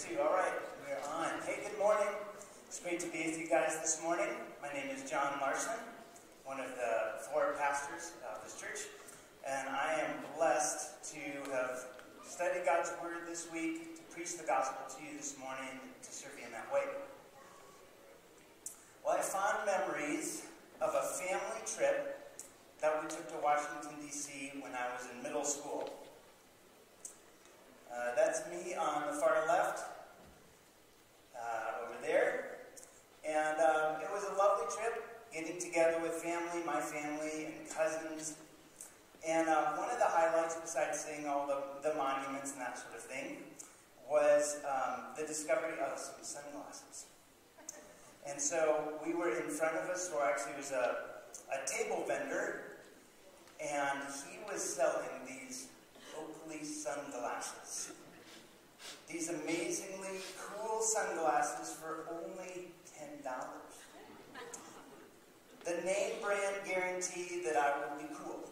All right, we're on. Hey, good morning. It's great to be with you guys this morning. My name is John Larson, one of the four pastors of this church, and I am blessed to have studied God's Word this week, to preach the gospel to you this morning, to serve you in that way. Well, I have fond memories of a family trip that we took to Washington, D.C. when I was in middle school. Uh, that's me on the far left uh, over there. And um, it was a lovely trip, getting together with family, my family, and cousins. And uh, one of the highlights, besides seeing all the, the monuments and that sort of thing, was um, the discovery of some sunglasses. And so we were in front of us, or actually it was a, a table vendor, and he was selling these Oakley sunglasses. These amazingly cool sunglasses for only $10. The name brand guarantee that I will be cool,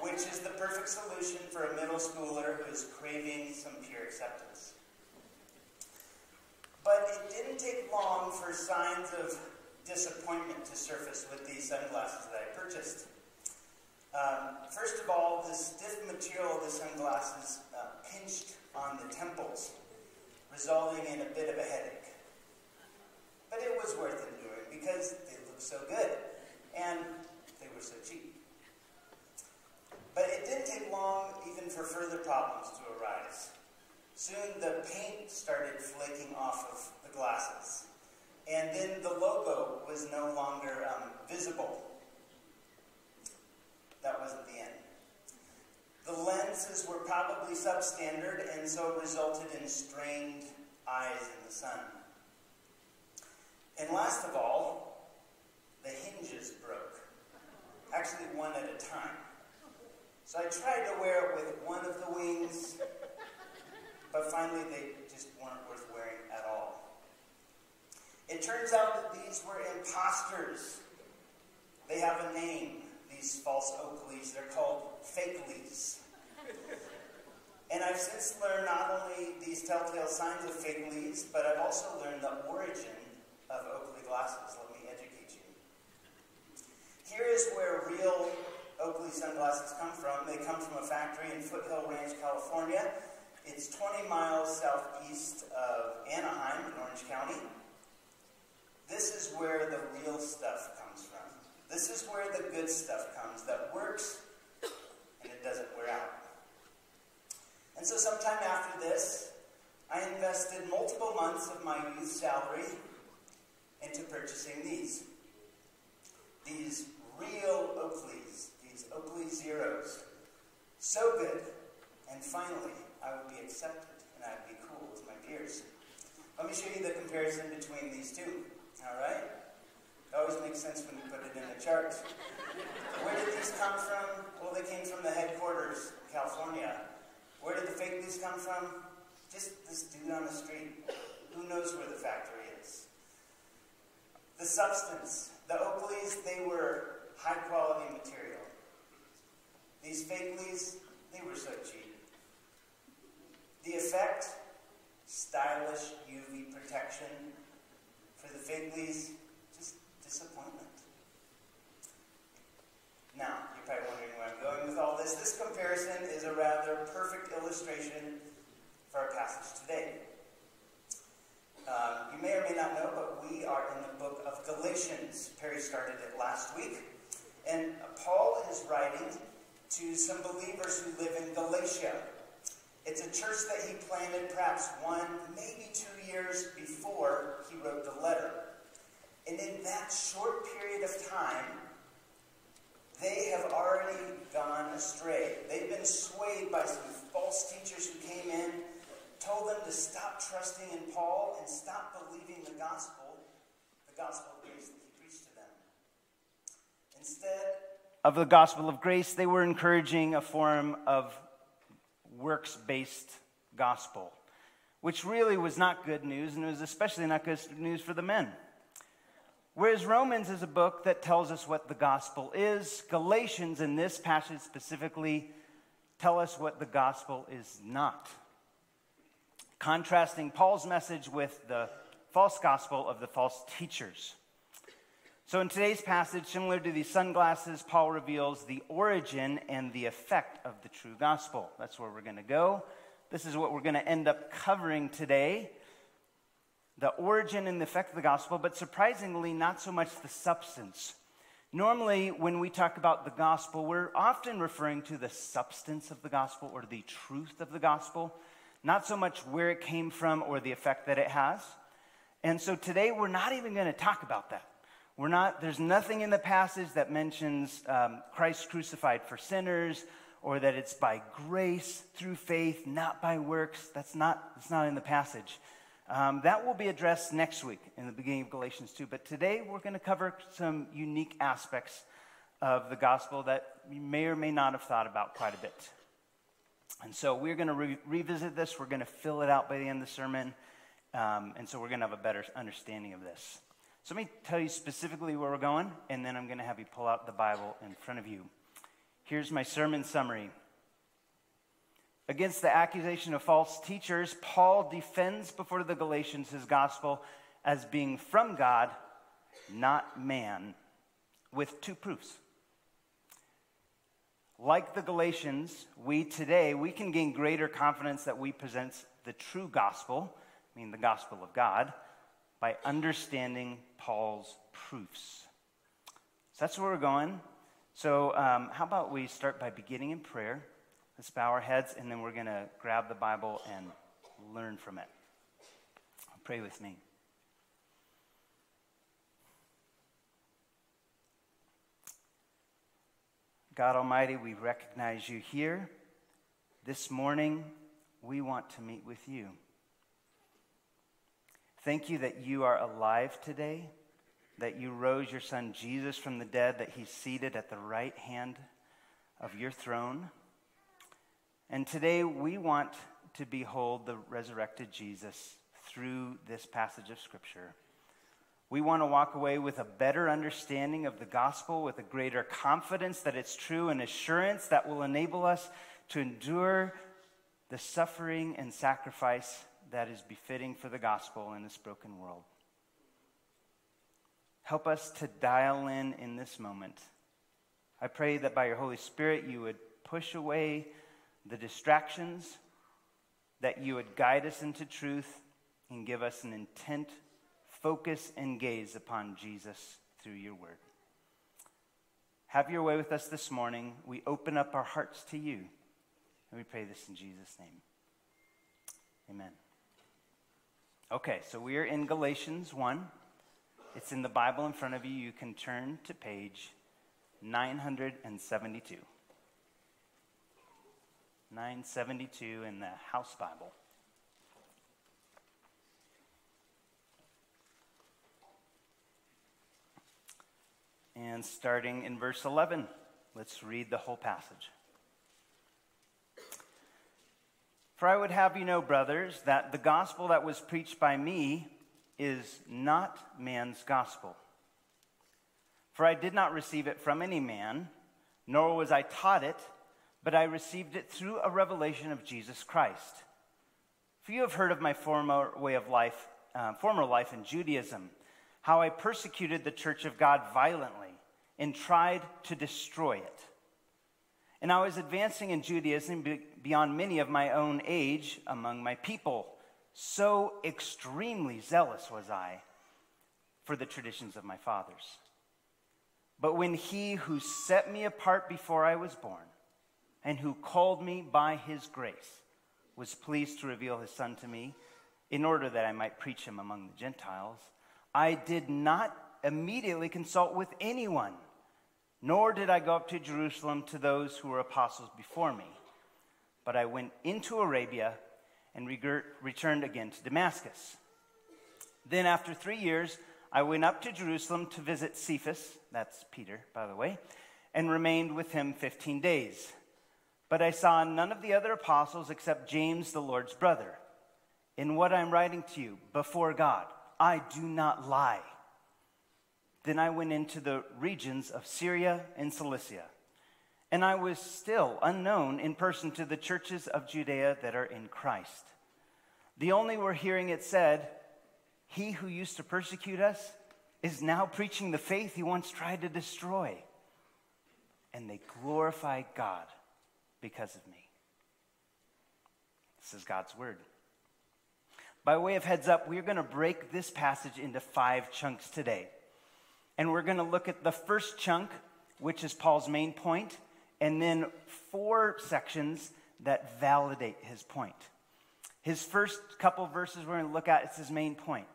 which is the perfect solution for a middle schooler who is craving some pure acceptance. But it didn't take long for signs of disappointment to surface with these sunglasses that I purchased. Um, first of all, the stiff material of the sunglasses uh, pinched on the temples, resulting in a bit of a headache. But it was worth enduring because they looked so good and they were so cheap. But it didn't take long even for further problems to arise. Soon the paint started flaking off of the glasses, and then the logo was no longer um, visible that wasn't the end. The lenses were probably substandard and so it resulted in strained eyes in the sun. And last of all, the hinges broke. Actually, one at a time. So I tried to wear it with one of the wings, but finally they just weren't worth wearing at all. It turns out that these were imposters. They have a name these false Oakleys. They're called fakeleys. And I've since learned not only these telltale signs of fakeleys, but I've also learned the origin of Oakley glasses. Let me educate you. Here is where real Oakley sunglasses come from. They come from a factory in Foothill Ranch, California. It's 20 miles southeast of Anaheim in Orange County. This is where the real stuff comes from. This is where the good stuff comes that works and it doesn't wear out. And so, sometime after this, I invested multiple months of my youth salary into purchasing these real Oakleys, these Oakley Zeros. So good. And finally, I would be accepted and I would be cool with my peers. Let me show you the comparison between these two. All right? It always makes sense when you put it in a chart. Where did these come from? Well, they came from the headquarters, California. Where did the fake news come from? Just this dude on the street. Who knows where the factory is? The substance. The Oakleys, they were high quality material. These Fakeleys, they were so cheap. The effect, stylish UV protection. For the Fakeleys, disappointment. Now, you're probably wondering where I'm going with all this. This comparison is a rather perfect illustration for our passage today. Um, you may or may not know, but we are in the book of Galatians. Perry started it last week. And Paul is writing to some believers who live in Galatia. It's a church that he planted perhaps one, maybe two years before he wrote the letter. And in that short period of time, they have already gone astray. They've been swayed by some false teachers who came in, told them to stop trusting in Paul and stop believing the gospel, the gospel of grace that he preached to them. Instead of the gospel of grace, they were encouraging a form of works based gospel, which really was not good news, and it was especially not good news for the men. Whereas Romans is a book that tells us what the gospel is, Galatians, in this passage specifically, tell us what the gospel is not. Contrasting Paul's message with the false gospel of the false teachers. So, in today's passage, similar to these sunglasses, Paul reveals the origin and the effect of the true gospel. That's where we're going to go. This is what we're going to end up covering today the origin and the effect of the gospel, but surprisingly, not so much the substance. Normally, when we talk about the gospel, we're often referring to the substance of the gospel or the truth of the gospel, not so much where it came from or the effect that it has. And so today, we're not even going to talk about that. We're not, there's nothing in the passage that mentions um, Christ crucified for sinners or that it's by grace through faith, not by works. That's not, that's not in the passage. Um, that will be addressed next week in the beginning of Galatians 2. But today we're going to cover some unique aspects of the gospel that you may or may not have thought about quite a bit. And so we're going to re- revisit this. We're going to fill it out by the end of the sermon. Um, and so we're going to have a better understanding of this. So let me tell you specifically where we're going, and then I'm going to have you pull out the Bible in front of you. Here's my sermon summary. Against the accusation of false teachers, Paul defends before the Galatians his gospel as being from God, not man, with two proofs. Like the Galatians, we today we can gain greater confidence that we present the true gospel, I mean the gospel of God, by understanding Paul's proofs. So that's where we're going. So, um, how about we start by beginning in prayer? Let's bow our heads, and then we're going to grab the Bible and learn from it. Pray with me. God Almighty, we recognize you here. This morning, we want to meet with you. Thank you that you are alive today, that you rose your son Jesus from the dead, that he's seated at the right hand of your throne. And today we want to behold the resurrected Jesus through this passage of Scripture. We want to walk away with a better understanding of the gospel, with a greater confidence that it's true, and assurance that will enable us to endure the suffering and sacrifice that is befitting for the gospel in this broken world. Help us to dial in in this moment. I pray that by your Holy Spirit you would push away the distractions, that you would guide us into truth and give us an intent, focus, and gaze upon Jesus through your word. Have your way with us this morning. We open up our hearts to you. And we pray this in Jesus' name. Amen. Okay, so we are in Galatians 1. It's in the Bible in front of you. You can turn to page 972. 972 in the House Bible. And starting in verse 11, let's read the whole passage. For I would have you know, brothers, that the gospel that was preached by me is not man's gospel. For I did not receive it from any man, nor was I taught it but I received it through a revelation of Jesus Christ. For you have heard of my former way of life, uh, former life in Judaism, how I persecuted the church of God violently and tried to destroy it. And I was advancing in Judaism beyond many of my own age among my people. So extremely zealous was I for the traditions of my fathers. But when he who set me apart before I was born, and who called me by his grace, was pleased to reveal his Son to me in order that I might preach him among the Gentiles, I did not immediately consult with anyone, nor did I go up to Jerusalem to those who were apostles before me. But I went into Arabia and returned again to Damascus. Then, after three years, I went up to Jerusalem to visit Cephas, that's Peter, by the way, and remained with him 15 days. But I saw none of the other apostles except James, the Lord's brother. In what I'm writing to you, before God, I do not lie. Then I went into the regions of Syria and Cilicia, and I was still unknown in person to the churches of Judea that are in Christ. The only we're hearing it said, He who used to persecute us is now preaching the faith he once tried to destroy. And they glorify God because of me. This is God's word. By way of heads up, we're going to break this passage into five chunks today. And we're going to look at the first chunk, which is Paul's main point, and then four sections that validate his point. His first couple verses we're going to look at, it's his main point.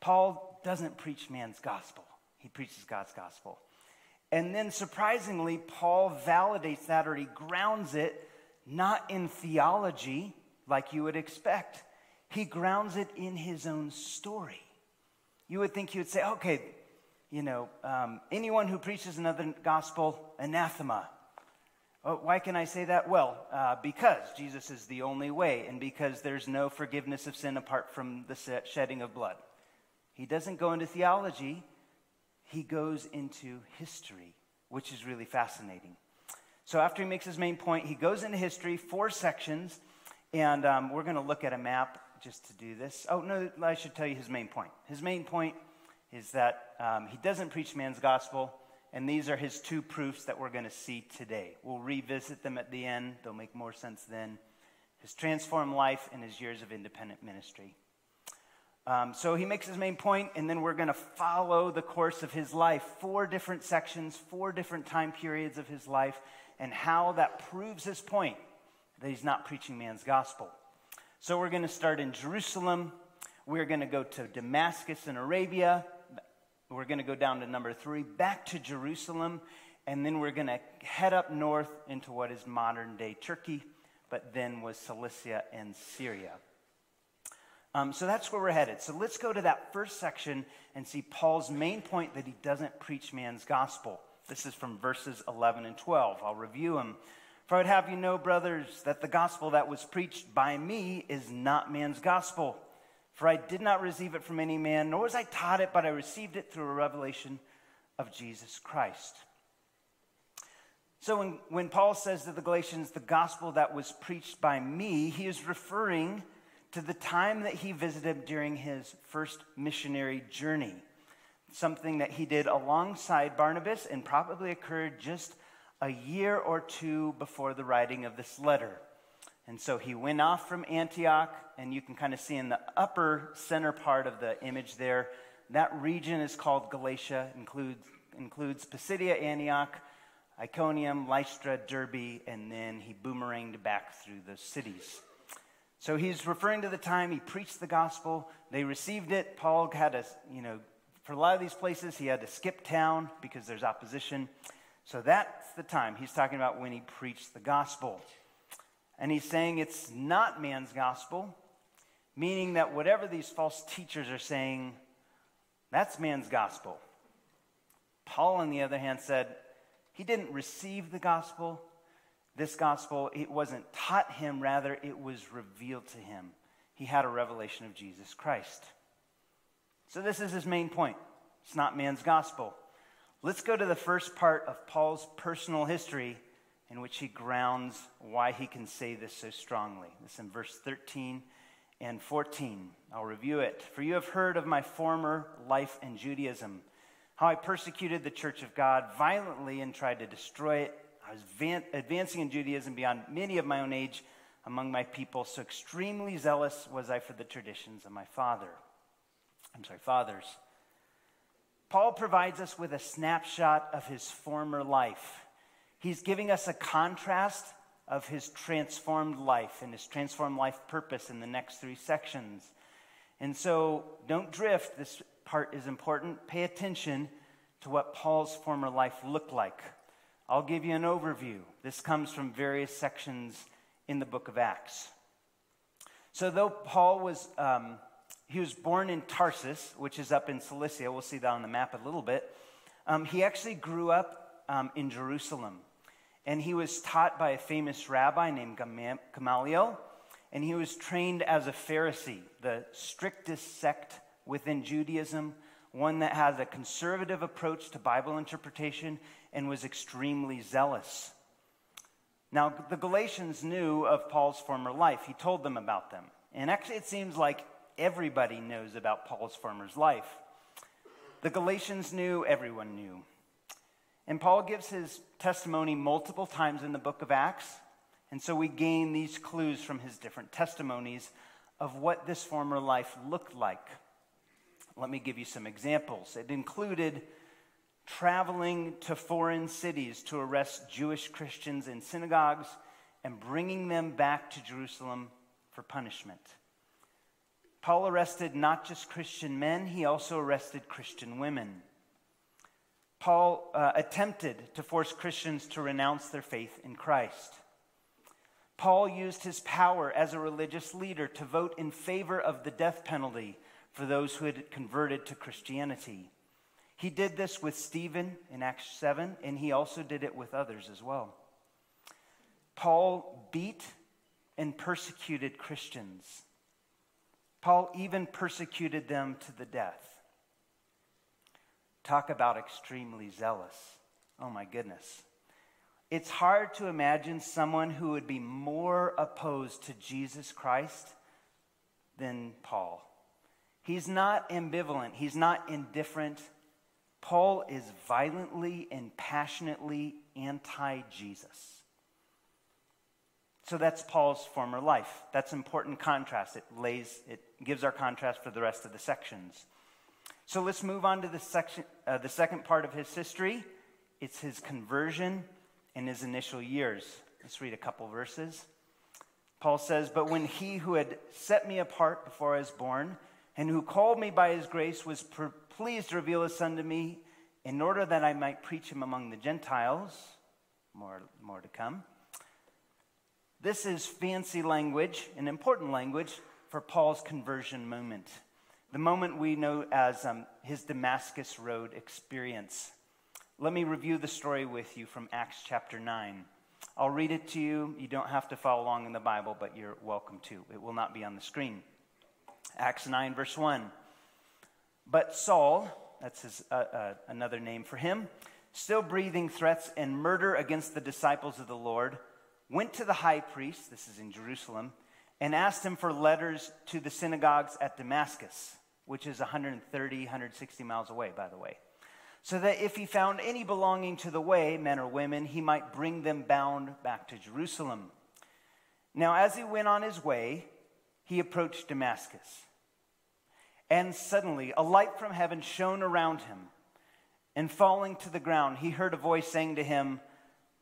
Paul doesn't preach man's gospel, he preaches God's gospel. And then surprisingly, Paul validates that or he grounds it not in theology like you would expect, he grounds it in his own story. You would think he would say, okay, you know, um, anyone who preaches another gospel, anathema. Oh, why can I say that? Well, uh, because Jesus is the only way, and because there's no forgiveness of sin apart from the shedding of blood. He doesn't go into theology, he goes into history, which is really fascinating. So, after he makes his main point, he goes into history, four sections, and um, we're going to look at a map just to do this. Oh, no, I should tell you his main point. His main point is that um, he doesn't preach man's gospel, and these are his two proofs that we're going to see today. We'll revisit them at the end, they'll make more sense then. His transformed life and his years of independent ministry. Um, so he makes his main point, and then we're going to follow the course of his life four different sections, four different time periods of his life, and how that proves his point that he's not preaching man's gospel. So we're going to start in Jerusalem. We're going to go to Damascus in Arabia. We're going to go down to number three, back to Jerusalem. And then we're going to head up north into what is modern day Turkey, but then was Cilicia and Syria. Um, so that's where we're headed. So let's go to that first section and see Paul's main point that he doesn't preach man's gospel. This is from verses 11 and 12. I'll review them. For I'd have you know, brothers, that the gospel that was preached by me is not man's gospel. For I did not receive it from any man, nor was I taught it, but I received it through a revelation of Jesus Christ. So when, when Paul says to the Galatians, the gospel that was preached by me, he is referring to the time that he visited during his first missionary journey. Something that he did alongside Barnabas and probably occurred just a year or two before the writing of this letter. And so he went off from Antioch, and you can kind of see in the upper center part of the image there, that region is called Galatia, includes, includes Pisidia, Antioch, Iconium, Lystra, Derbe, and then he boomeranged back through the cities. So he's referring to the time he preached the gospel. They received it. Paul had to, you know, for a lot of these places, he had to skip town because there's opposition. So that's the time. He's talking about when he preached the gospel. And he's saying it's not man's gospel, meaning that whatever these false teachers are saying, that's man's gospel. Paul, on the other hand, said he didn't receive the gospel. This gospel, it wasn't taught him, rather, it was revealed to him. He had a revelation of Jesus Christ. So, this is his main point. It's not man's gospel. Let's go to the first part of Paul's personal history in which he grounds why he can say this so strongly. This in verse 13 and 14. I'll review it. For you have heard of my former life in Judaism, how I persecuted the church of God violently and tried to destroy it. I was van- advancing in Judaism beyond many of my own age among my people, so extremely zealous was I for the traditions of my father. I'm sorry, fathers. Paul provides us with a snapshot of his former life. He's giving us a contrast of his transformed life and his transformed life purpose in the next three sections. And so don't drift. This part is important. Pay attention to what Paul's former life looked like. I'll give you an overview. This comes from various sections in the book of Acts. So, though Paul was um, he was born in Tarsus, which is up in Cilicia. We'll see that on the map a little bit. Um, he actually grew up um, in Jerusalem. And he was taught by a famous rabbi named Gamaliel. And he was trained as a Pharisee, the strictest sect within Judaism, one that has a conservative approach to Bible interpretation and was extremely zealous. Now, the Galatians knew of Paul's former life. He told them about them. And actually, it seems like everybody knows about Paul's former life. The Galatians knew, everyone knew. And Paul gives his testimony multiple times in the book of Acts. And so we gain these clues from his different testimonies of what this former life looked like. Let me give you some examples. It included traveling to foreign cities to arrest Jewish Christians in synagogues and bringing them back to Jerusalem for punishment. Paul arrested not just Christian men, he also arrested Christian women. Paul uh, attempted to force Christians to renounce their faith in Christ. Paul used his power as a religious leader to vote in favor of the death penalty for those who had converted to Christianity. He did this with Stephen in Acts 7, and he also did it with others as well. Paul beat and persecuted Christians. Paul even persecuted them to the death. Talk about extremely zealous. Oh my goodness. It's hard to imagine someone who would be more opposed to Jesus Christ than Paul. He's not ambivalent, he's not indifferent. Paul is violently and passionately anti Jesus. So that's Paul's former life. That's important contrast. It lays, it gives our contrast for the rest of the sections. So let's move on to the, section, uh, the second part of his history. It's his conversion in his initial years. Let's read a couple verses. Paul says, But when he who had set me apart before I was born, and who called me by his grace, was per- pleased to reveal his son to me, in order that I might preach him among the Gentiles, more, more to come. This is fancy language, an important language for Paul's conversion moment the moment we know as um, his Damascus Road experience. Let me review the story with you from Acts chapter 9. I'll read it to you. You don't have to follow along in the Bible, but you're welcome to. It will not be on the screen. Acts 9, verse 1. But Saul, that's his, uh, uh, another name for him, still breathing threats and murder against the disciples of the Lord, went to the high priest, this is in Jerusalem, and asked him for letters to the synagogues at Damascus, which is 130, 160 miles away, by the way, so that if he found any belonging to the way, men or women, he might bring them bound back to Jerusalem. Now, as he went on his way, he approached Damascus. And suddenly, a light from heaven shone around him. And falling to the ground, he heard a voice saying to him,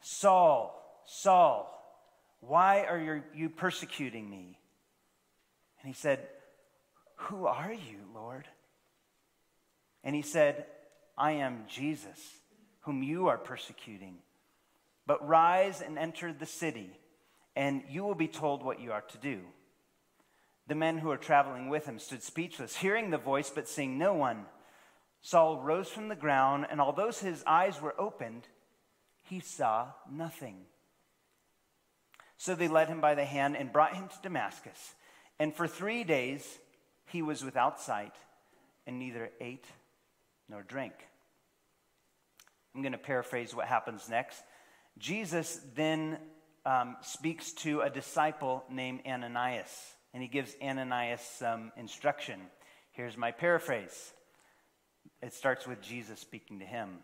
Saul, Saul, why are you persecuting me? And he said, Who are you, Lord? And he said, I am Jesus, whom you are persecuting. But rise and enter the city, and you will be told what you are to do. The men who were traveling with him stood speechless, hearing the voice, but seeing no one. Saul rose from the ground, and although his eyes were opened, he saw nothing. So they led him by the hand and brought him to Damascus. And for three days he was without sight and neither ate nor drank. I'm going to paraphrase what happens next. Jesus then um, speaks to a disciple named Ananias, and he gives Ananias some instruction. Here's my paraphrase it starts with Jesus speaking to him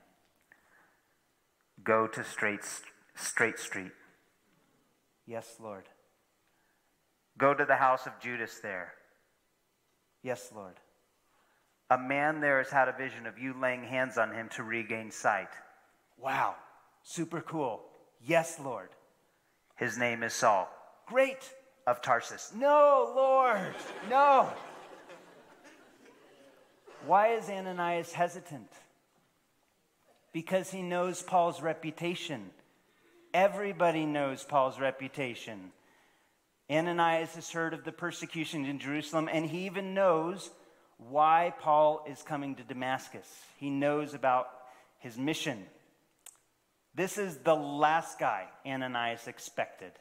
Go to Straight, straight Street Yes, Lord. Go to the house of Judas there. Yes, Lord. A man there has had a vision of you laying hands on him to regain sight. Wow, super cool. Yes, Lord. His name is Saul. Great. Of Tarsus. No, Lord, no. Why is Ananias hesitant? Because he knows Paul's reputation. Everybody knows Paul's reputation. Ananias has heard of the persecution in Jerusalem, and he even knows why Paul is coming to Damascus. He knows about his mission. This is the last guy Ananias expected.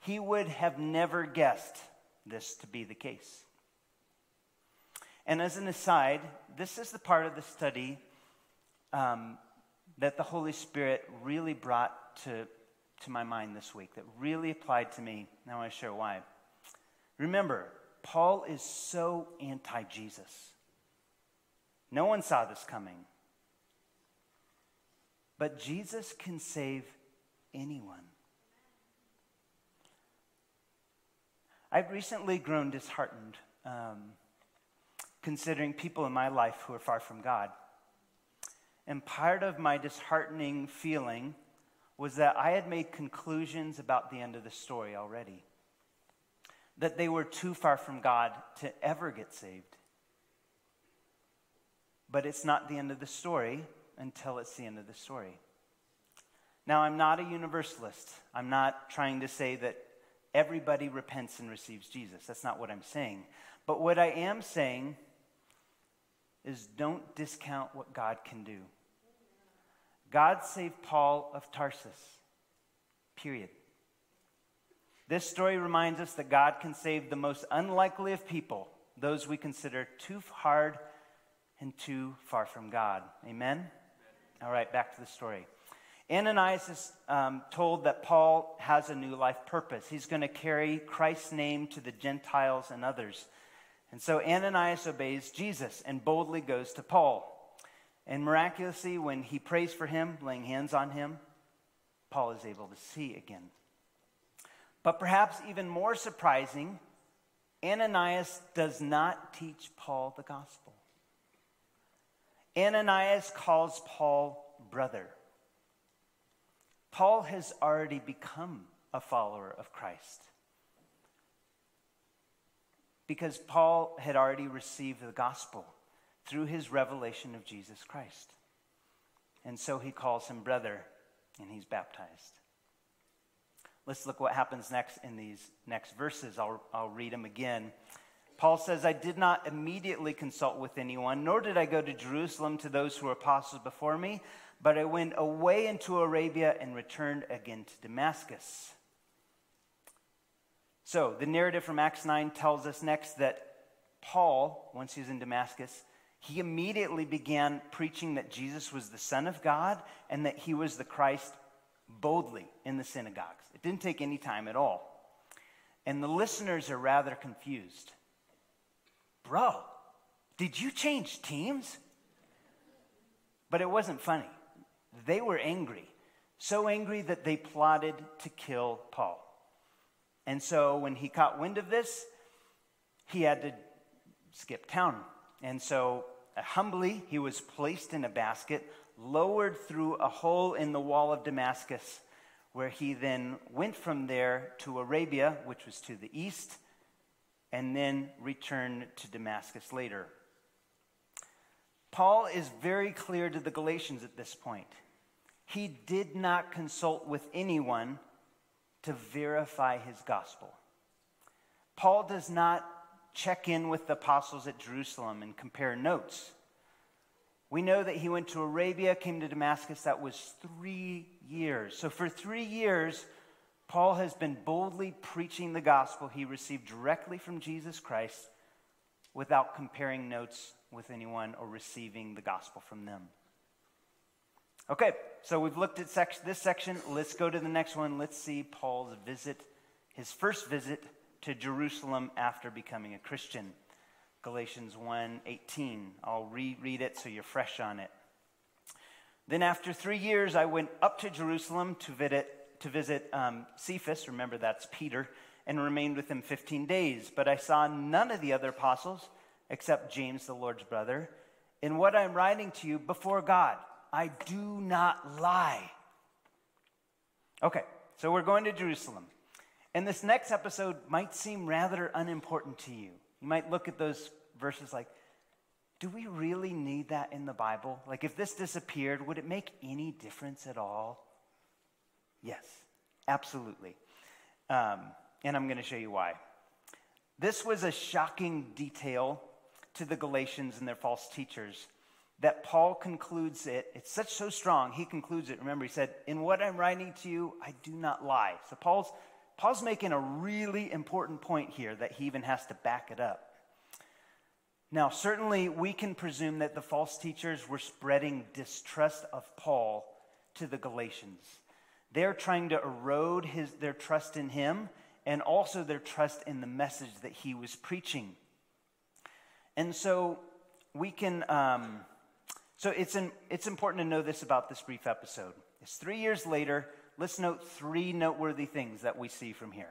He would have never guessed this to be the case. And as an aside, this is the part of the study um, that the Holy Spirit really brought to to my mind this week that really applied to me. Now I share why. Remember, Paul is so anti Jesus. No one saw this coming. But Jesus can save anyone. I've recently grown disheartened um, considering people in my life who are far from God. And part of my disheartening feeling was that I had made conclusions about the end of the story already. That they were too far from God to ever get saved. But it's not the end of the story until it's the end of the story. Now, I'm not a universalist. I'm not trying to say that everybody repents and receives Jesus. That's not what I'm saying. But what I am saying is don't discount what God can do. God saved Paul of Tarsus. Period. This story reminds us that God can save the most unlikely of people, those we consider too hard and too far from God. Amen? All right, back to the story. Ananias is um, told that Paul has a new life purpose. He's going to carry Christ's name to the Gentiles and others. And so Ananias obeys Jesus and boldly goes to Paul. And miraculously, when he prays for him, laying hands on him, Paul is able to see again. But perhaps even more surprising, Ananias does not teach Paul the gospel. Ananias calls Paul brother. Paul has already become a follower of Christ because Paul had already received the gospel through his revelation of Jesus Christ. And so he calls him brother and he's baptized. Let's look what happens next in these next verses. I'll, I'll read them again. Paul says, I did not immediately consult with anyone, nor did I go to Jerusalem to those who were apostles before me, but I went away into Arabia and returned again to Damascus. So, the narrative from Acts 9 tells us next that Paul, once he's in Damascus, he immediately began preaching that Jesus was the Son of God and that he was the Christ boldly in the synagogues. It didn't take any time at all. And the listeners are rather confused. Bro, did you change teams? But it wasn't funny. They were angry, so angry that they plotted to kill Paul. And so when he caught wind of this, he had to skip town. And so uh, humbly, he was placed in a basket, lowered through a hole in the wall of Damascus, where he then went from there to Arabia, which was to the east, and then returned to Damascus later. Paul is very clear to the Galatians at this point. He did not consult with anyone to verify his gospel. Paul does not check in with the apostles at Jerusalem and compare notes. We know that he went to Arabia, came to Damascus. That was three years. So, for three years, Paul has been boldly preaching the gospel he received directly from Jesus Christ without comparing notes with anyone or receiving the gospel from them. Okay, so we've looked at this section. Let's go to the next one. Let's see Paul's visit, his first visit to Jerusalem after becoming a Christian. Galatians 1:18. I'll reread it so you're fresh on it. Then after three years, I went up to Jerusalem to visit, to visit um, Cephas, remember that's Peter, and remained with him 15 days. But I saw none of the other apostles except James, the Lord's brother. In what I'm writing to you before God, I do not lie. Okay, so we're going to Jerusalem. And this next episode might seem rather unimportant to you. You might look at those verses like, do we really need that in the Bible? Like, if this disappeared, would it make any difference at all? Yes, absolutely. Um, and I'm going to show you why. This was a shocking detail to the Galatians and their false teachers that Paul concludes it. It's such so strong. He concludes it. Remember, he said, "In what I'm writing to you, I do not lie." So Paul's Paul's making a really important point here that he even has to back it up. Now, certainly we can presume that the false teachers were spreading distrust of Paul to the Galatians. They're trying to erode his, their trust in him and also their trust in the message that he was preaching. And so we can, um, so it's, in, it's important to know this about this brief episode. It's three years later. Let's note three noteworthy things that we see from here.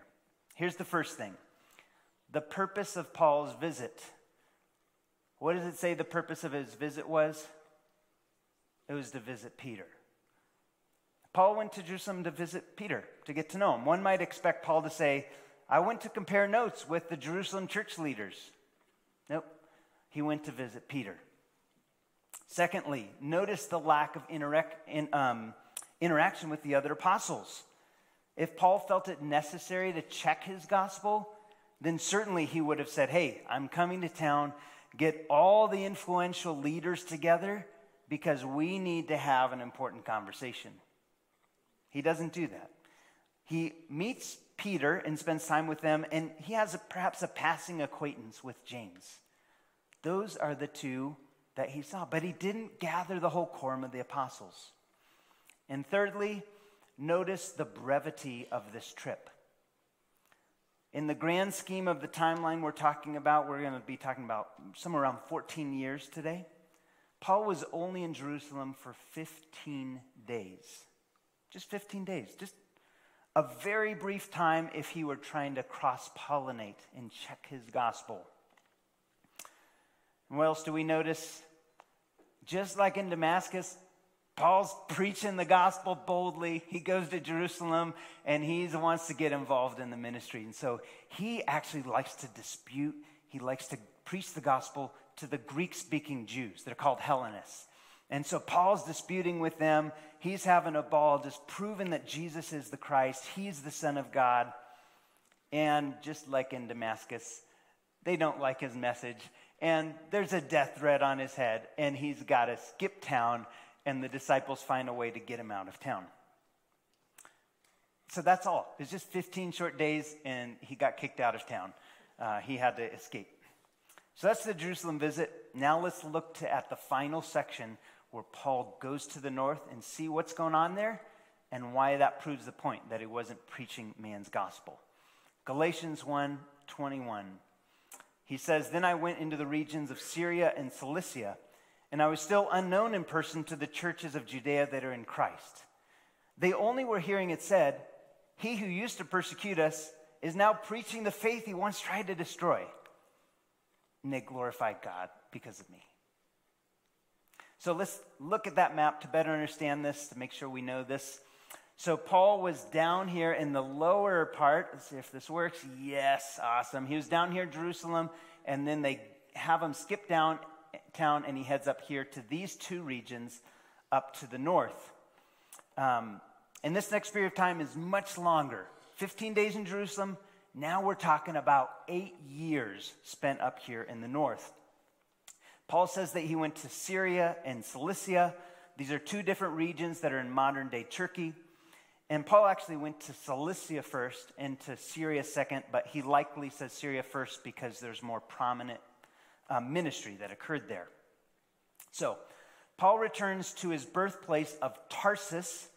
Here's the first thing the purpose of Paul's visit. What does it say the purpose of his visit was? It was to visit Peter. Paul went to Jerusalem to visit Peter, to get to know him. One might expect Paul to say, I went to compare notes with the Jerusalem church leaders. Nope, he went to visit Peter. Secondly, notice the lack of interac- in, um, interaction with the other apostles. If Paul felt it necessary to check his gospel, then certainly he would have said, Hey, I'm coming to town, get all the influential leaders together because we need to have an important conversation. He doesn't do that. He meets Peter and spends time with them, and he has a, perhaps a passing acquaintance with James. Those are the two that he saw, but he didn't gather the whole quorum of the apostles. And thirdly, notice the brevity of this trip. In the grand scheme of the timeline we're talking about, we're going to be talking about somewhere around 14 years today. Paul was only in Jerusalem for 15 days. Just 15 days. Just a very brief time if he were trying to cross pollinate and check his gospel. And what else do we notice? Just like in Damascus, Paul's preaching the gospel boldly. He goes to Jerusalem and he wants to get involved in the ministry. And so he actually likes to dispute, he likes to preach the gospel to the Greek speaking Jews. They're called Hellenists. And so Paul's disputing with them. He's having a ball, just proving that Jesus is the Christ, he's the Son of God. And just like in Damascus, they don't like his message. And there's a death threat on his head, and he's got to skip town, and the disciples find a way to get him out of town. So that's all. It's just 15 short days, and he got kicked out of town. Uh, he had to escape. So that's the Jerusalem visit. Now let's look to, at the final section where Paul goes to the north and see what's going on there and why that proves the point that he wasn't preaching man's gospel. Galatians 1 21. He says, Then I went into the regions of Syria and Cilicia, and I was still unknown in person to the churches of Judea that are in Christ. They only were hearing it said, He who used to persecute us is now preaching the faith he once tried to destroy. And they glorified God because of me. So let's look at that map to better understand this, to make sure we know this. So Paul was down here in the lower part. Let's see if this works. Yes, awesome. He was down here in Jerusalem, and then they have him skip down town, and he heads up here to these two regions up to the north. Um, and this next period of time is much longer 15 days in Jerusalem. Now we're talking about eight years spent up here in the north. Paul says that he went to Syria and Cilicia. These are two different regions that are in modern day Turkey. And Paul actually went to Cilicia first and to Syria second, but he likely says Syria first because there's more prominent uh, ministry that occurred there. So, Paul returns to his birthplace of Tarsus,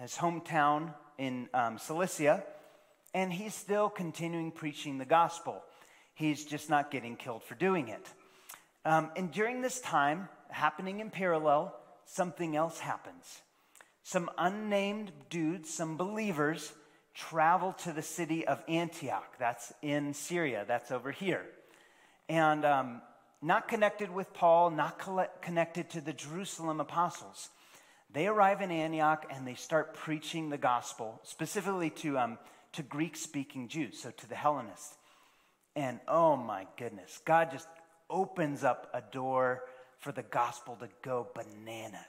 his hometown in um, Cilicia, and he's still continuing preaching the gospel. He's just not getting killed for doing it. Um, and during this time, happening in parallel, something else happens. Some unnamed dudes, some believers, travel to the city of Antioch. That's in Syria, that's over here. And um, not connected with Paul, not connected to the Jerusalem apostles. They arrive in Antioch and they start preaching the gospel, specifically to, um, to Greek speaking Jews, so to the Hellenists. And oh my goodness, God just opens up a door for the gospel to go bananas.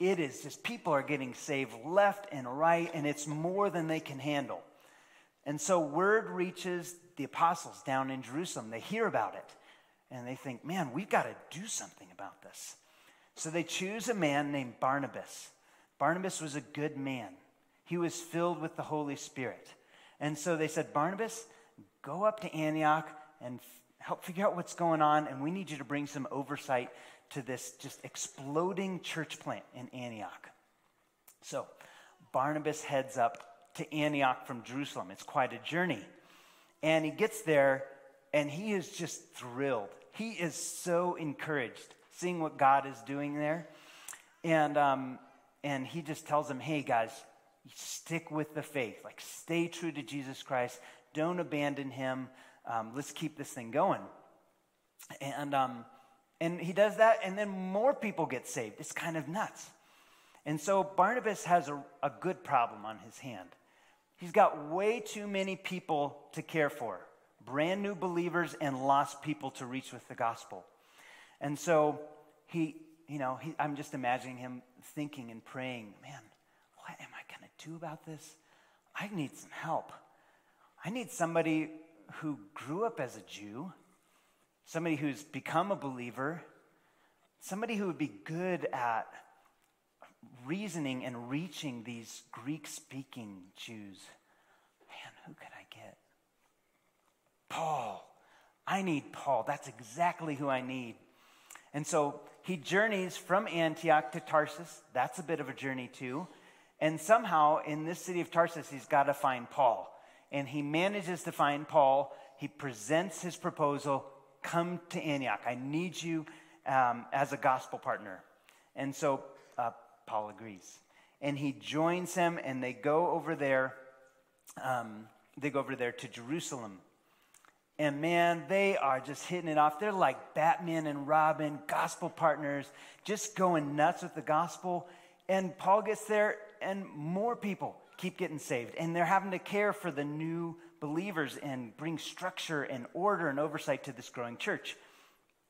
It is just people are getting saved left and right, and it's more than they can handle. And so word reaches the apostles down in Jerusalem. They hear about it, and they think, man, we've got to do something about this. So they choose a man named Barnabas. Barnabas was a good man, he was filled with the Holy Spirit. And so they said, Barnabas, go up to Antioch and help figure out what's going on, and we need you to bring some oversight to this just exploding church plant in Antioch. So Barnabas heads up to Antioch from Jerusalem. It's quite a journey. And he gets there and he is just thrilled. He is so encouraged seeing what God is doing there. And, um, and he just tells them, hey, guys, stick with the faith. Like, stay true to Jesus Christ. Don't abandon him. Um, let's keep this thing going. And, um, and he does that, and then more people get saved. It's kind of nuts. And so Barnabas has a, a good problem on his hand. He's got way too many people to care for brand new believers and lost people to reach with the gospel. And so he, you know, he, I'm just imagining him thinking and praying, man, what am I going to do about this? I need some help. I need somebody who grew up as a Jew, somebody who's become a believer, somebody who would be good at reasoning and reaching these Greek speaking Jews. Man, who could? Paul. I need Paul. That's exactly who I need. And so he journeys from Antioch to Tarsus. That's a bit of a journey, too. And somehow in this city of Tarsus, he's got to find Paul. And he manages to find Paul. He presents his proposal come to Antioch. I need you um, as a gospel partner. And so uh, Paul agrees. And he joins him, and they go over there. Um, they go over there to Jerusalem. And man, they are just hitting it off. They're like Batman and Robin, gospel partners, just going nuts with the gospel. And Paul gets there, and more people keep getting saved. And they're having to care for the new believers and bring structure and order and oversight to this growing church.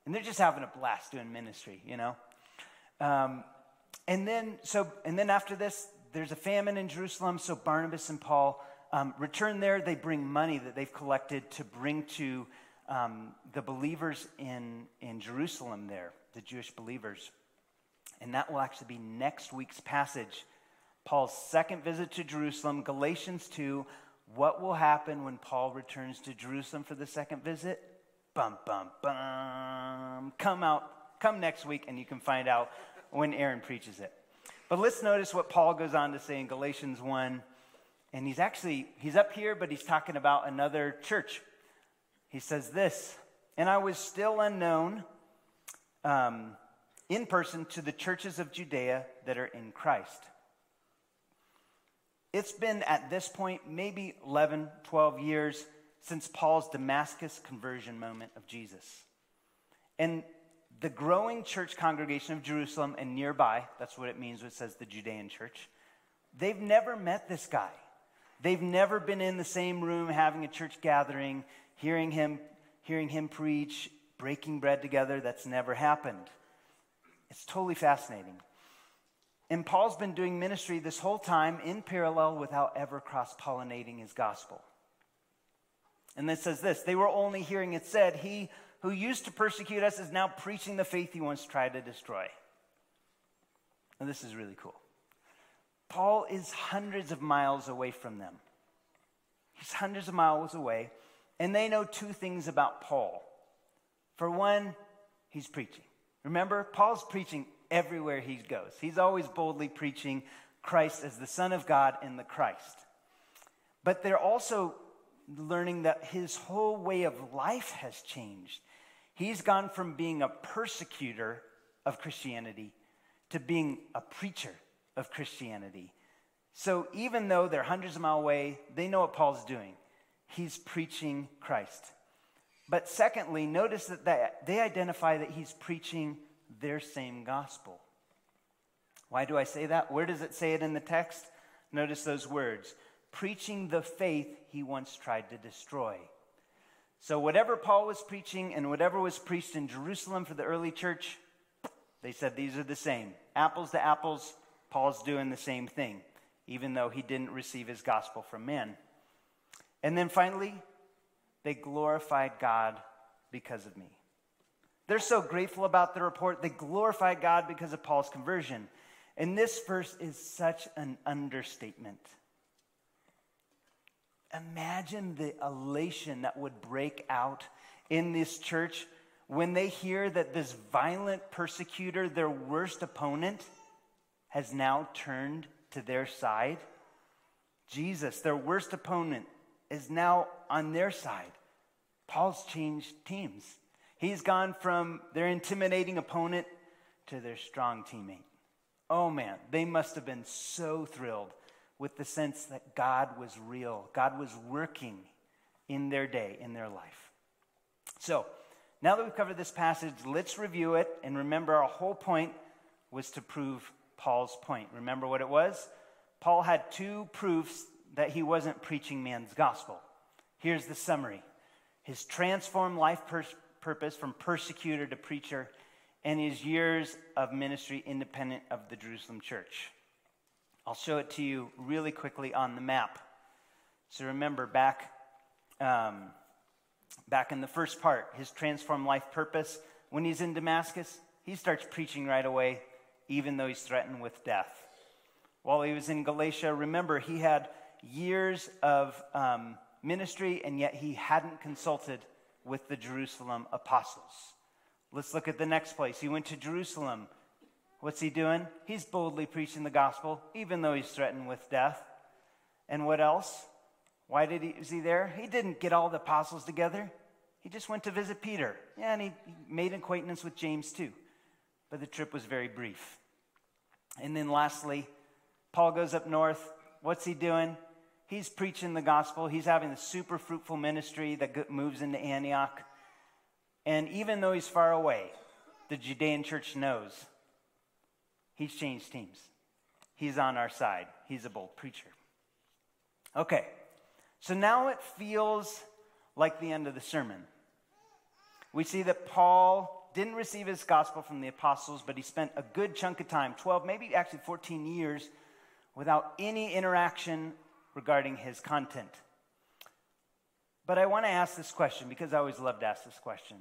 And they're just having a blast doing ministry, you know? Um, and then, so, and then after this, there's a famine in Jerusalem, so Barnabas and Paul um, return there. They bring money that they've collected to bring to um, the believers in, in Jerusalem there, the Jewish believers. And that will actually be next week's passage. Paul's second visit to Jerusalem, Galatians 2. What will happen when Paul returns to Jerusalem for the second visit? Bum, bum, bum. Come out, come next week, and you can find out when Aaron preaches it. But let's notice what Paul goes on to say in Galatians 1. And he's actually, he's up here, but he's talking about another church. He says this, and I was still unknown um, in person to the churches of Judea that are in Christ. It's been at this point maybe 11, 12 years since Paul's Damascus conversion moment of Jesus. And the growing church congregation of Jerusalem and nearby, that's what it means when it says the Judean church, they've never met this guy. They've never been in the same room having a church gathering, hearing him, hearing him preach, breaking bread together. That's never happened. It's totally fascinating. And Paul's been doing ministry this whole time in parallel without ever cross pollinating his gospel. And it says this they were only hearing it said, He who used to persecute us is now preaching the faith he once tried to destroy. And this is really cool. Paul is hundreds of miles away from them. He's hundreds of miles away, and they know two things about Paul. For one, he's preaching. Remember, Paul's preaching everywhere he goes. He's always boldly preaching Christ as the Son of God and the Christ. But they're also learning that his whole way of life has changed. He's gone from being a persecutor of Christianity to being a preacher of Christianity. So even though they're hundreds of miles away, they know what Paul's doing. He's preaching Christ. But secondly, notice that they identify that he's preaching their same gospel. Why do I say that? Where does it say it in the text? Notice those words preaching the faith he once tried to destroy. So, whatever Paul was preaching and whatever was preached in Jerusalem for the early church, they said these are the same. Apples to apples, Paul's doing the same thing, even though he didn't receive his gospel from men. And then finally, they glorified God because of me. They're so grateful about the report. They glorified God because of Paul's conversion. And this verse is such an understatement. Imagine the elation that would break out in this church when they hear that this violent persecutor, their worst opponent, has now turned to their side. Jesus, their worst opponent, is now on their side. Paul's changed teams. He's gone from their intimidating opponent to their strong teammate. Oh man, they must have been so thrilled with the sense that God was real. God was working in their day, in their life. So, now that we've covered this passage, let's review it and remember our whole point was to prove Paul's point. Remember what it was? Paul had two proofs that he wasn't preaching man's gospel. Here's the summary his transformed life pur- purpose from persecutor to preacher, and his years of ministry independent of the Jerusalem church. I'll show it to you really quickly on the map. So remember, back, um, back in the first part, his transformed life purpose, when he's in Damascus, he starts preaching right away, even though he's threatened with death. While he was in Galatia, remember, he had years of um, ministry, and yet he hadn't consulted with the Jerusalem apostles. Let's look at the next place. He went to Jerusalem. What's he doing? He's boldly preaching the gospel, even though he's threatened with death. And what else? Why did he, is he there? He didn't get all the apostles together. He just went to visit Peter. Yeah, and he, he made acquaintance with James too. But the trip was very brief. And then lastly, Paul goes up north. What's he doing? He's preaching the gospel. He's having a super fruitful ministry that moves into Antioch. And even though he's far away, the Judean church knows He's changed teams. He's on our side. He's a bold preacher. Okay, so now it feels like the end of the sermon. We see that Paul didn't receive his gospel from the apostles, but he spent a good chunk of time 12, maybe actually 14 years without any interaction regarding his content. But I want to ask this question because I always love to ask this question.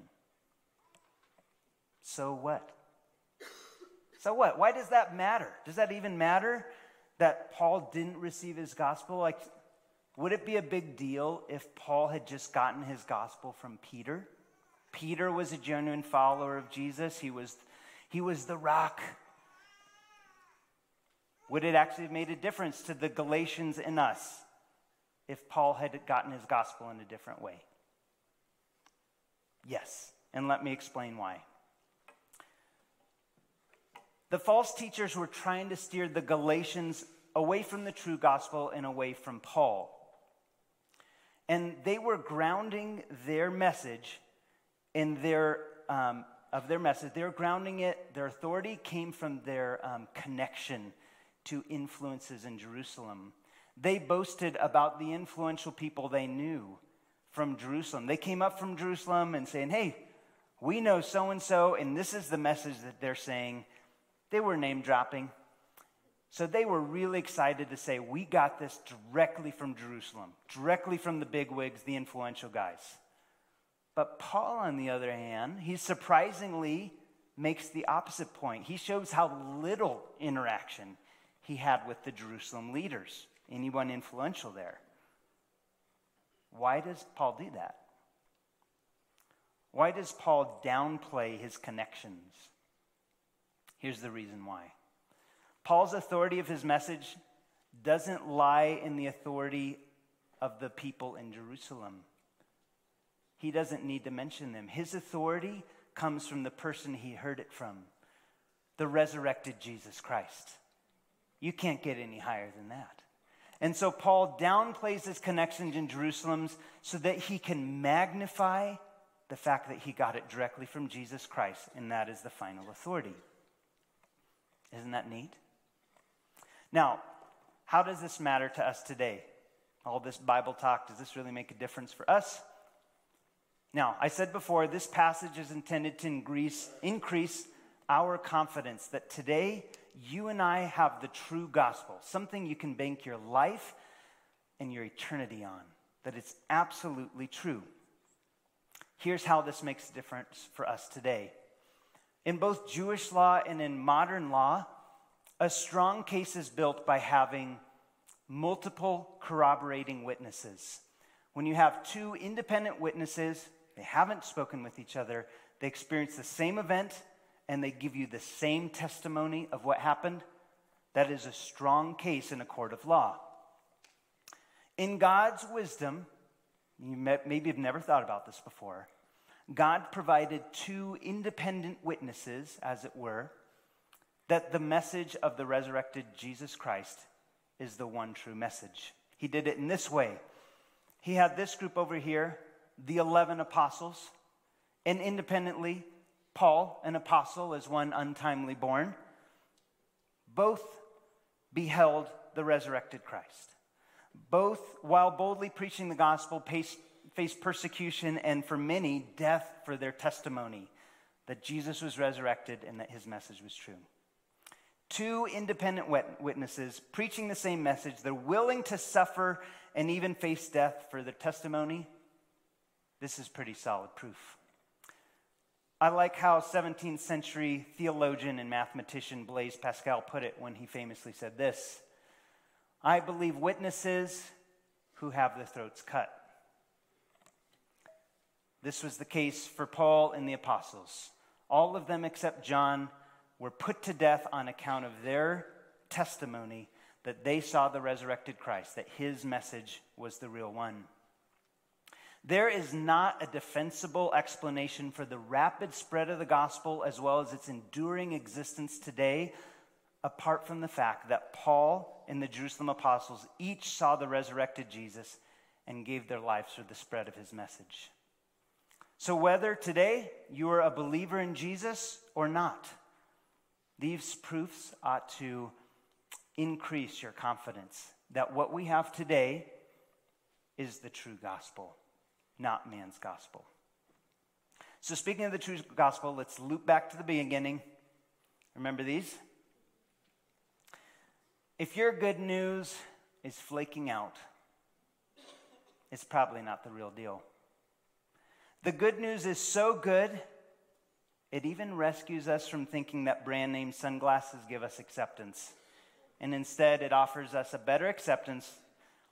So what? So what? Why does that matter? Does that even matter that Paul didn't receive his gospel? Like, would it be a big deal if Paul had just gotten his gospel from Peter? Peter was a genuine follower of Jesus. He was, he was the rock. Would it actually have made a difference to the Galatians in us if Paul had gotten his gospel in a different way? Yes. And let me explain why. The false teachers were trying to steer the Galatians away from the true gospel and away from Paul. And they were grounding their message in their, um, of their message, they were grounding it, their authority came from their um, connection to influences in Jerusalem. They boasted about the influential people they knew from Jerusalem. They came up from Jerusalem and saying, hey, we know so and so, and this is the message that they're saying they were name dropping. So they were really excited to say, We got this directly from Jerusalem, directly from the bigwigs, the influential guys. But Paul, on the other hand, he surprisingly makes the opposite point. He shows how little interaction he had with the Jerusalem leaders, anyone influential there. Why does Paul do that? Why does Paul downplay his connections? Here's the reason why Paul's authority of his message doesn't lie in the authority of the people in Jerusalem. He doesn't need to mention them. His authority comes from the person he heard it from the resurrected Jesus Christ. You can't get any higher than that. And so Paul downplays his connections in Jerusalem so that he can magnify the fact that he got it directly from Jesus Christ, and that is the final authority. Isn't that neat? Now, how does this matter to us today? All this Bible talk, does this really make a difference for us? Now, I said before, this passage is intended to increase, increase our confidence that today you and I have the true gospel, something you can bank your life and your eternity on, that it's absolutely true. Here's how this makes a difference for us today. In both Jewish law and in modern law, a strong case is built by having multiple corroborating witnesses. When you have two independent witnesses, they haven't spoken with each other, they experience the same event, and they give you the same testimony of what happened, that is a strong case in a court of law. In God's wisdom, You may, maybe have never thought about this before. God provided two independent witnesses, as it were, that the message of the resurrected Jesus Christ is the one true message. He did it in this way He had this group over here, the 11 apostles, and independently, Paul, an apostle, as one untimely born, both beheld the resurrected Christ. Both, while boldly preaching the gospel, faced persecution and for many, death for their testimony that Jesus was resurrected and that his message was true. Two independent witnesses preaching the same message. They're willing to suffer and even face death for their testimony. This is pretty solid proof. I like how 17th century theologian and mathematician Blaise Pascal put it when he famously said this I believe witnesses who have their throats cut. This was the case for Paul and the apostles. All of them except John were put to death on account of their testimony that they saw the resurrected Christ, that his message was the real one. There is not a defensible explanation for the rapid spread of the gospel as well as its enduring existence today, apart from the fact that Paul and the Jerusalem apostles each saw the resurrected Jesus and gave their lives for the spread of his message. So, whether today you are a believer in Jesus or not, these proofs ought to increase your confidence that what we have today is the true gospel, not man's gospel. So, speaking of the true gospel, let's loop back to the beginning. Remember these? If your good news is flaking out, it's probably not the real deal. The good news is so good, it even rescues us from thinking that brand name sunglasses give us acceptance. And instead, it offers us a better acceptance,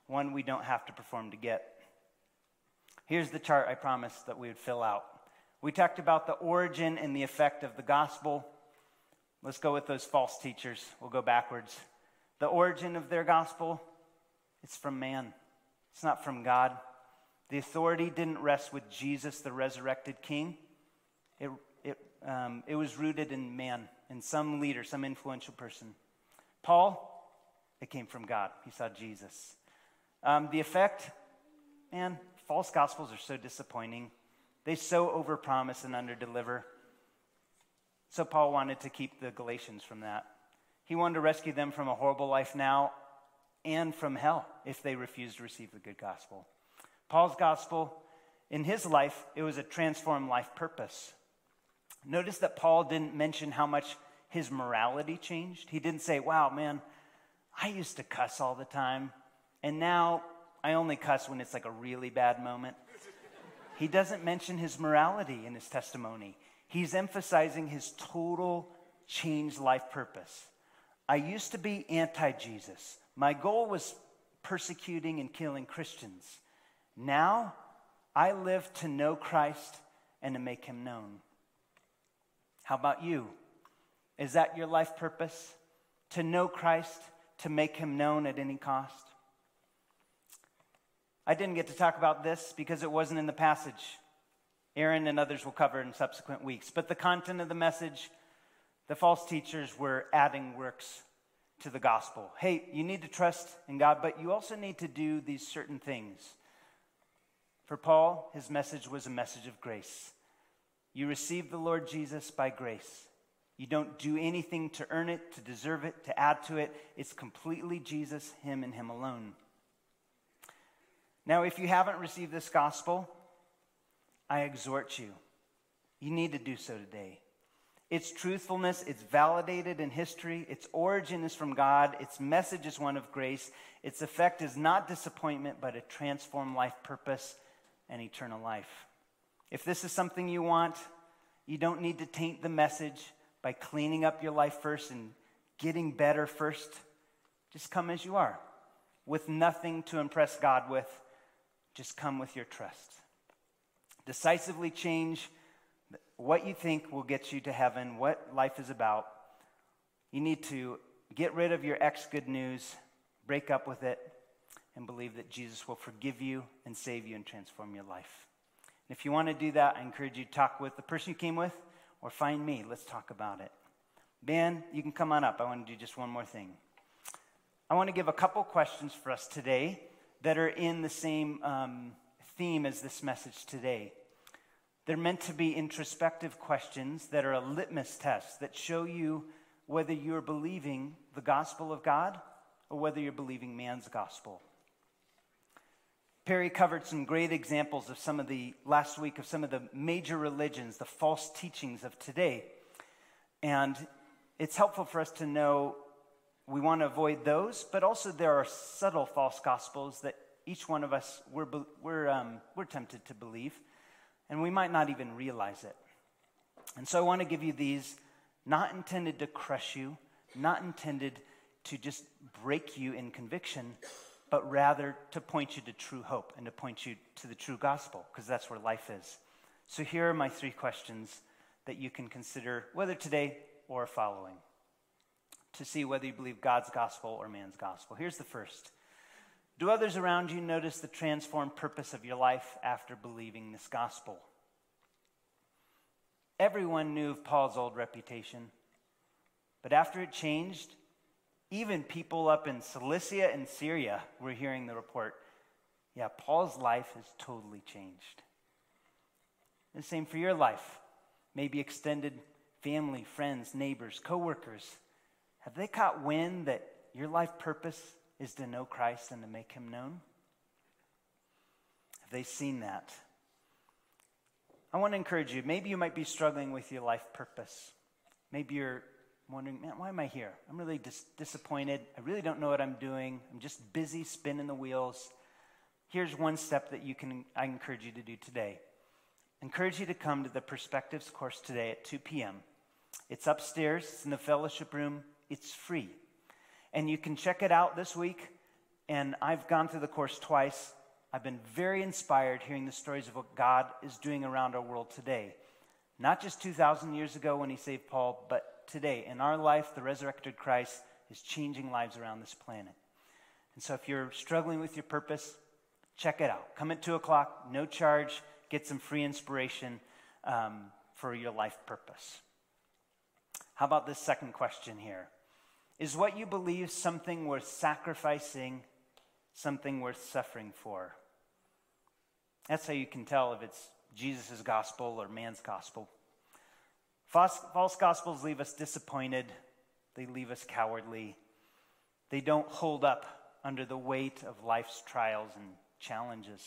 one we don't have to perform to get. Here's the chart I promised that we would fill out. We talked about the origin and the effect of the gospel. Let's go with those false teachers. We'll go backwards. The origin of their gospel, it's from man, it's not from God. The authority didn't rest with Jesus, the resurrected king. It, it, um, it was rooted in man, in some leader, some influential person. Paul, it came from God. He saw Jesus. Um, the effect, man, false gospels are so disappointing. They so overpromise and underdeliver. So Paul wanted to keep the Galatians from that. He wanted to rescue them from a horrible life now and from hell if they refused to receive the good gospel. Paul's gospel, in his life, it was a transformed life purpose. Notice that Paul didn't mention how much his morality changed. He didn't say, wow, man, I used to cuss all the time, and now I only cuss when it's like a really bad moment. he doesn't mention his morality in his testimony. He's emphasizing his total changed life purpose. I used to be anti Jesus. My goal was persecuting and killing Christians. Now I live to know Christ and to make him known. How about you? Is that your life purpose? To know Christ, to make him known at any cost? I didn't get to talk about this because it wasn't in the passage. Aaron and others will cover in subsequent weeks. But the content of the message, the false teachers were adding works to the gospel. Hey, you need to trust in God, but you also need to do these certain things. For Paul, his message was a message of grace. You receive the Lord Jesus by grace. You don't do anything to earn it, to deserve it, to add to it. It's completely Jesus, Him, and Him alone. Now, if you haven't received this gospel, I exhort you. You need to do so today. Its truthfulness, it's validated in history. Its origin is from God. Its message is one of grace. Its effect is not disappointment, but a transformed life purpose and eternal life. If this is something you want, you don't need to taint the message by cleaning up your life first and getting better first. Just come as you are, with nothing to impress God with. Just come with your trust. Decisively change what you think will get you to heaven, what life is about. You need to get rid of your ex good news, break up with it, and believe that Jesus will forgive you and save you and transform your life. And if you want to do that, I encourage you to talk with the person you came with or find me. Let's talk about it. Ben, you can come on up. I want to do just one more thing. I want to give a couple questions for us today that are in the same um, theme as this message today. They're meant to be introspective questions that are a litmus test that show you whether you're believing the gospel of God or whether you're believing man's gospel. Perry covered some great examples of some of the last week of some of the major religions, the false teachings of today. And it's helpful for us to know we want to avoid those, but also there are subtle false gospels that each one of us we're, we're, um, we're tempted to believe, and we might not even realize it. And so I want to give you these, not intended to crush you, not intended to just break you in conviction, but rather to point you to true hope and to point you to the true gospel, because that's where life is. So here are my three questions that you can consider, whether today or following, to see whether you believe God's gospel or man's gospel. Here's the first Do others around you notice the transformed purpose of your life after believing this gospel? Everyone knew of Paul's old reputation, but after it changed, even people up in Cilicia and Syria were hearing the report. Yeah, Paul's life has totally changed. The same for your life. Maybe extended family, friends, neighbors, coworkers. Have they caught wind that your life purpose is to know Christ and to make him known? Have they seen that? I want to encourage you. Maybe you might be struggling with your life purpose. Maybe you're wondering, man, why am I here? I'm really dis- disappointed. I really don't know what I'm doing. I'm just busy spinning the wheels. Here's one step that you can I encourage you to do today. I encourage you to come to the Perspectives course today at 2 p.m. It's upstairs, it's in the fellowship room, it's free. And you can check it out this week. And I've gone through the course twice. I've been very inspired hearing the stories of what God is doing around our world today. Not just 2,000 years ago when he saved Paul, but today, in our life, the resurrected Christ is changing lives around this planet. And so if you're struggling with your purpose, check it out. Come at 2 o'clock, no charge, get some free inspiration um, for your life purpose. How about this second question here? Is what you believe something worth sacrificing, something worth suffering for? That's how you can tell if it's Jesus' gospel or man's gospel. False, false gospels leave us disappointed, they leave us cowardly. They don't hold up under the weight of life's trials and challenges.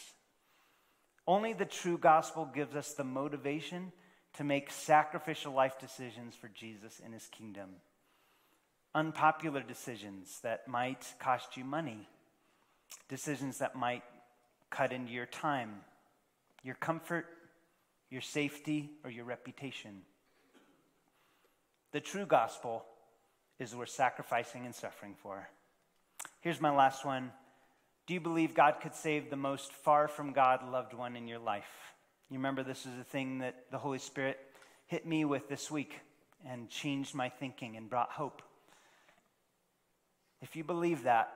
Only the true gospel gives us the motivation to make sacrificial life decisions for Jesus and his kingdom. Unpopular decisions that might cost you money, decisions that might cut into your time, your comfort, your safety, or your reputation. The true gospel is worth sacrificing and suffering for. Here's my last one. Do you believe God could save the most far from God loved one in your life? You remember this is a thing that the Holy Spirit hit me with this week and changed my thinking and brought hope. If you believe that,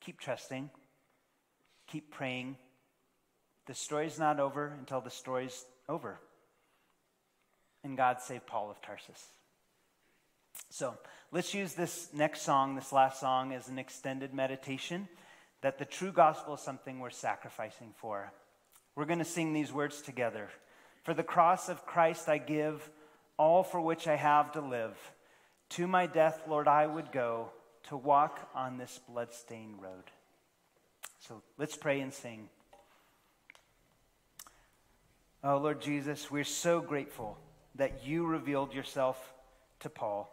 keep trusting, keep praying. The story's not over until the story's over and God saved Paul of Tarsus. So let's use this next song, this last song, as an extended meditation that the true gospel is something we're sacrificing for. We're going to sing these words together. For the cross of Christ I give, all for which I have to live. To my death, Lord, I would go to walk on this bloodstained road. So let's pray and sing. Oh, Lord Jesus, we're so grateful that you revealed yourself to Paul.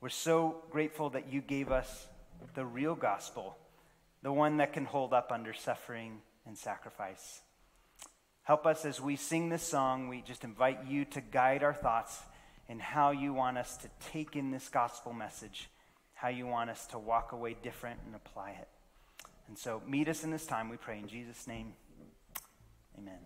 We're so grateful that you gave us the real gospel, the one that can hold up under suffering and sacrifice. Help us as we sing this song. We just invite you to guide our thoughts in how you want us to take in this gospel message, how you want us to walk away different and apply it. And so, meet us in this time, we pray in Jesus' name. Amen.